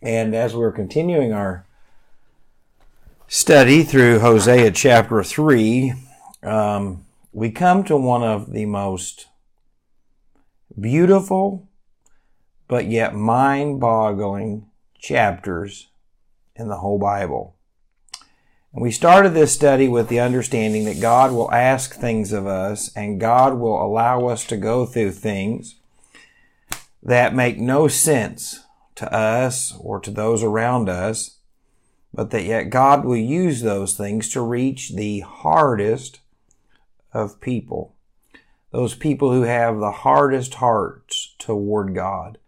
And as we're continuing our study through Hosea chapter 3, um, we come to one of the most beautiful but yet mind boggling chapters in the whole Bible. And we started this study with the understanding that God will ask things of us and God will allow us to go through things that make no sense to us or to those around us, but that yet God will use those things to reach the hardest of people. Those people who have the hardest hearts toward God.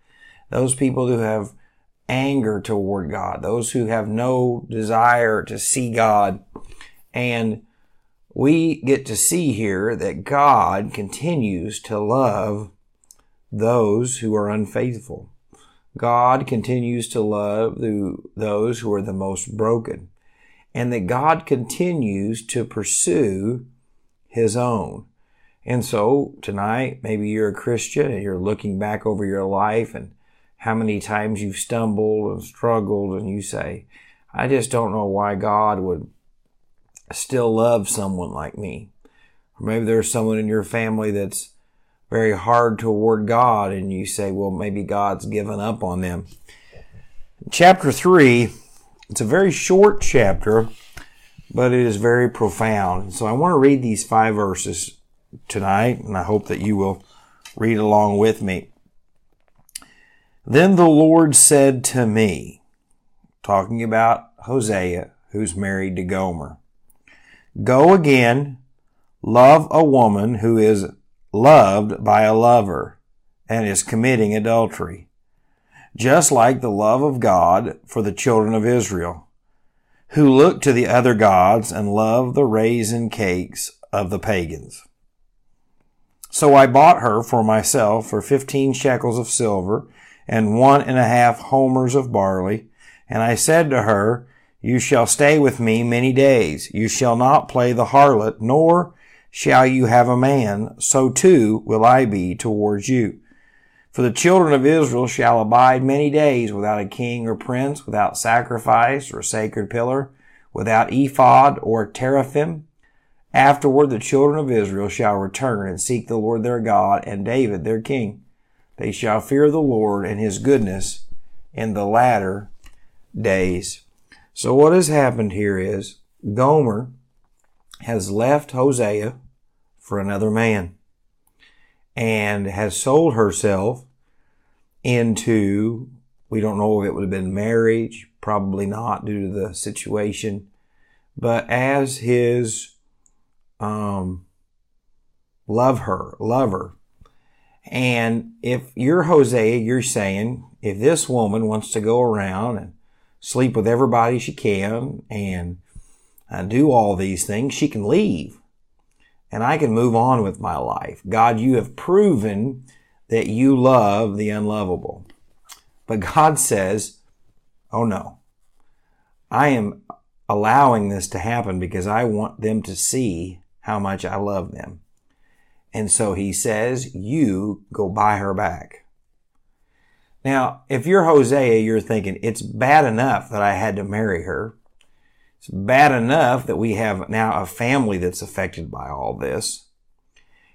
Those people who have anger toward God. Those who have no desire to see God. And we get to see here that God continues to love those who are unfaithful. God continues to love those who are the most broken. And that God continues to pursue his own. And so tonight, maybe you're a Christian and you're looking back over your life and how many times you've stumbled and struggled and you say, I just don't know why God would still love someone like me. Or maybe there's someone in your family that's very hard toward God and you say, well, maybe God's given up on them. Chapter 3, it's a very short chapter, but it is very profound. So I want to read these five verses tonight, and I hope that you will read along with me. Then the Lord said to me, talking about Hosea, who's married to Gomer, Go again, love a woman who is loved by a lover and is committing adultery, just like the love of God for the children of Israel, who look to the other gods and love the raisin cakes of the pagans. So I bought her for myself for fifteen shekels of silver and one and a half homers of barley. And I said to her, You shall stay with me many days. You shall not play the harlot, nor shall you have a man, so too will I be towards you. For the children of Israel shall abide many days without a king or prince, without sacrifice or sacred pillar, without ephod or teraphim. Afterward the children of Israel shall return and seek the Lord their God and David their king. They shall fear the Lord and his goodness in the latter days. So what has happened here is Gomer has left Hosea for another man and has sold herself into, we don't know if it would have been marriage, probably not due to the situation, but as his um, love her, lover. And if you're Hosea, you're saying, if this woman wants to go around and sleep with everybody she can and uh, do all these things, she can leave. And I can move on with my life. God, you have proven that you love the unlovable. But God says, oh no, I am allowing this to happen because I want them to see how much I love them. And so he says, you go buy her back. Now, if you're Hosea, you're thinking, it's bad enough that I had to marry her. It's bad enough that we have now a family that's affected by all this.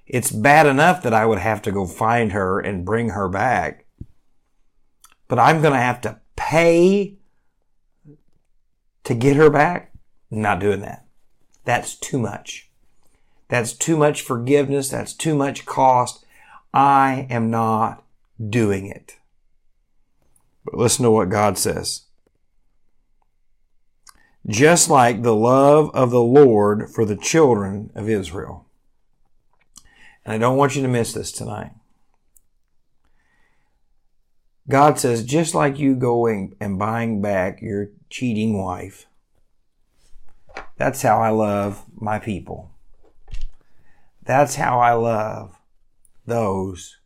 It's bad enough that I would have to go find her and bring her back. But I'm going to have to pay to get her back? not doing that. That's too much. That's too much forgiveness. That's too much cost. I am not doing it. But listen to what God says just like the love of the Lord for the children of Israel. And I don't want you to miss this tonight. God says, just like you going and buying back your cheating wife, that's how I love my people. That's how I love those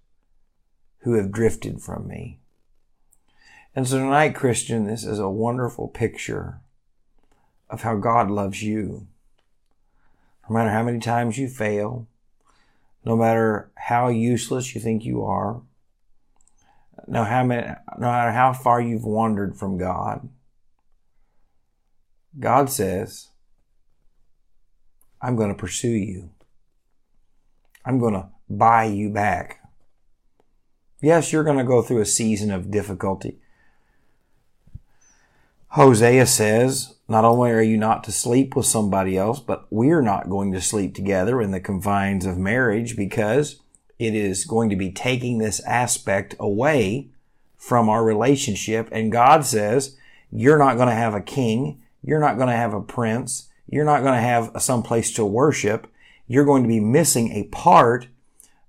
who have drifted from me. And so tonight, Christian, this is a wonderful picture of how God loves you. No matter how many times you fail, no matter how useless you think you are, no, how many, no matter how far you've wandered from God, God says, I'm going to pursue you. I'm going to buy you back. Yes, you're going to go through a season of difficulty. Hosea says, not only are you not to sleep with somebody else, but we're not going to sleep together in the confines of marriage because it is going to be taking this aspect away from our relationship. And God says, you're not going to have a king. You're not going to have a prince. You're not going to have some place to worship. You're going to be missing a part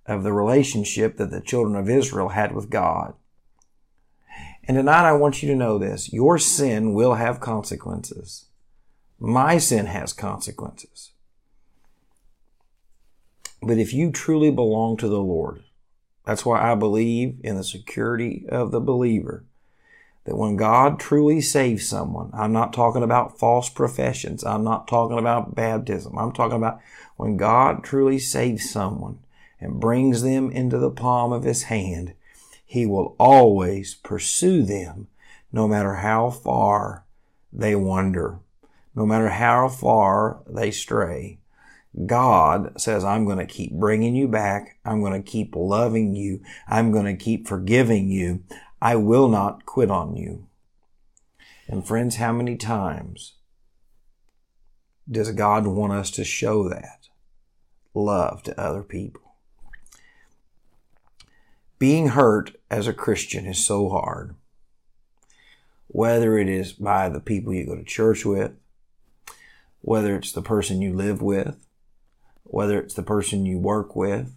of the relationship that the children of Israel had with God. And tonight I want you to know this. Your sin will have consequences. My sin has consequences. But if you truly belong to the Lord, that's why I believe in the security of the believer. That when God truly saves someone, I'm not talking about false professions. I'm not talking about baptism. I'm talking about when God truly saves someone and brings them into the palm of his hand, he will always pursue them no matter how far they wander, no matter how far they stray. God says, I'm going to keep bringing you back. I'm going to keep loving you. I'm going to keep forgiving you. I will not quit on you. And friends, how many times does God want us to show that love to other people? Being hurt as a Christian is so hard. Whether it is by the people you go to church with, whether it's the person you live with, whether it's the person you work with,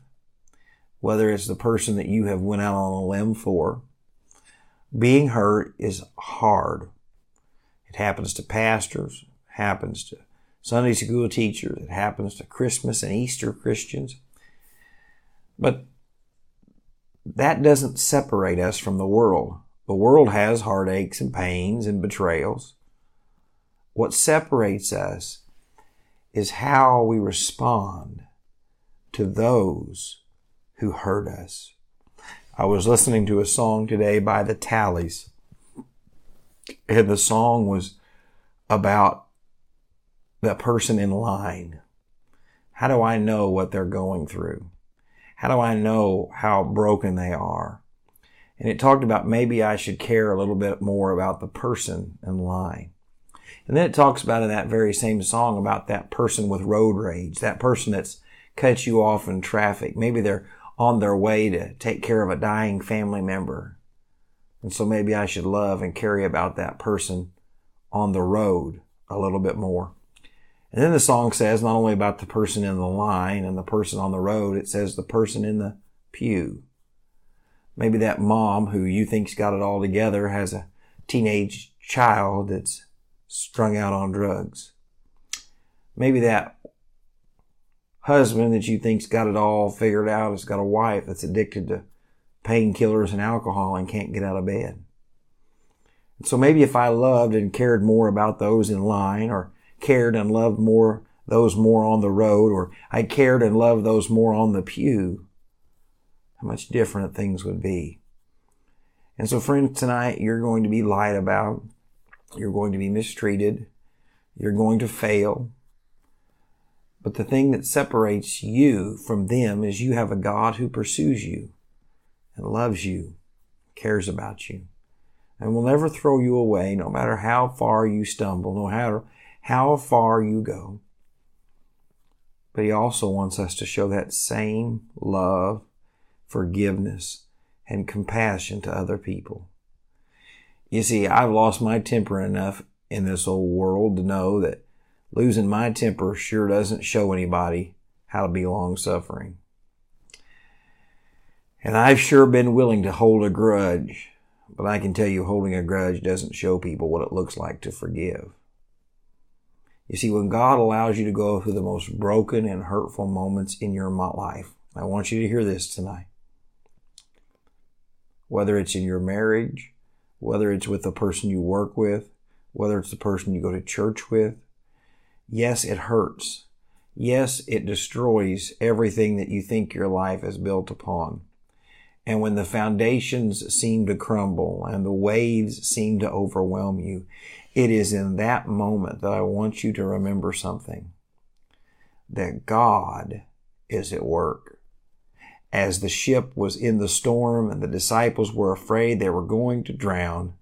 whether it's the person that you have went out on a limb for. Being hurt is hard. It happens to pastors, happens to Sunday school teachers, it happens to Christmas and Easter Christians. But that doesn't separate us from the world. The world has heartaches and pains and betrayals. What separates us is how we respond to those who hurt us. I was listening to a song today by the Talleys, and the song was about the person in line. How do I know what they're going through? How do I know how broken they are? And it talked about maybe I should care a little bit more about the person in line. And then it talks about in that very same song about that person with road rage, that person that's cut you off in traffic. Maybe they're on their way to take care of a dying family member. And so maybe I should love and care about that person on the road a little bit more. And then the song says not only about the person in the line and the person on the road, it says the person in the pew. Maybe that mom who you think's got it all together has a teenage child that's strung out on drugs. Maybe that husband that you think's got it all figured out has got a wife that's addicted to painkillers and alcohol and can't get out of bed. So maybe if I loved and cared more about those in line or cared and loved more those more on the road, or I cared and loved those more on the pew, how much different things would be. And so, friends, tonight you're going to be lied about. You're going to be mistreated. You're going to fail. But the thing that separates you from them is you have a God who pursues you and loves you, cares about you, and will never throw you away no matter how far you stumble, no matter how far you go. But he also wants us to show that same love, forgiveness, and compassion to other people. You see, I've lost my temper enough in this old world to know that losing my temper sure doesn't show anybody how to be long suffering. And I've sure been willing to hold a grudge, but I can tell you holding a grudge doesn't show people what it looks like to forgive. You see, when God allows you to go through the most broken and hurtful moments in your life, I want you to hear this tonight. Whether it's in your marriage, whether it's with the person you work with, whether it's the person you go to church with, yes, it hurts. Yes, it destroys everything that you think your life is built upon. And when the foundations seem to crumble and the waves seem to overwhelm you, it is in that moment that I want you to remember something that God is at work. As the ship was in the storm and the disciples were afraid they were going to drown,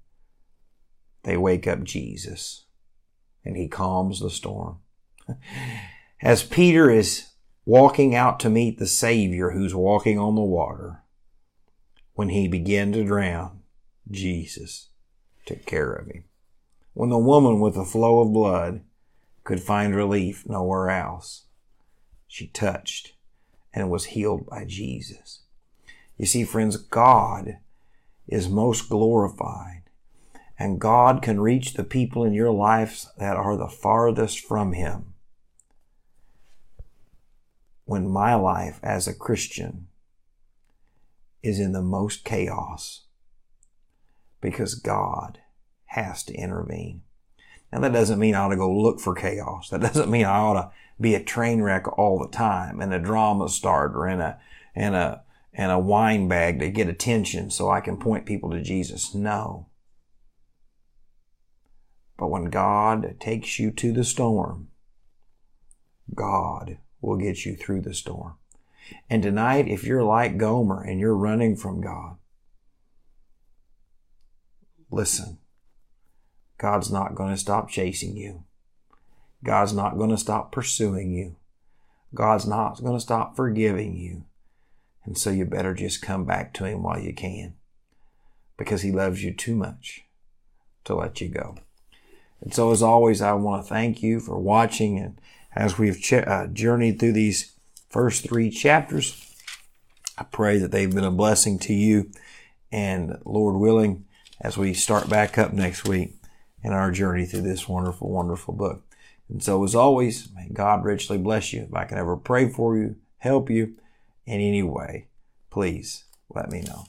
they wake up Jesus and he calms the storm. As Peter is walking out to meet the Savior who's walking on the water, when he began to drown, Jesus took care of him. When the woman with the flow of blood could find relief nowhere else, she touched and was healed by Jesus. You see, friends, God is most glorified and God can reach the people in your life that are the farthest from Him. When my life as a Christian is in the most chaos because God has to intervene. Now that doesn't mean I ought to go look for chaos. That doesn't mean I ought to be a train wreck all the time and a drama starter and a and a and a whine bag to get attention so I can point people to Jesus. No. But when God takes you to the storm, God will get you through the storm. And tonight, if you're like Gomer and you're running from God, listen. God's not going to stop chasing you. God's not going to stop pursuing you. God's not going to stop forgiving you. And so you better just come back to Him while you can because He loves you too much to let you go. And so, as always, I want to thank you for watching. And as we've ch- uh, journeyed through these first three chapters, I pray that they've been a blessing to you. And Lord willing, as we start back up next week in our journey through this wonderful, wonderful book. And so, as always, may God richly bless you. If I can ever pray for you, help you in any way, please let me know.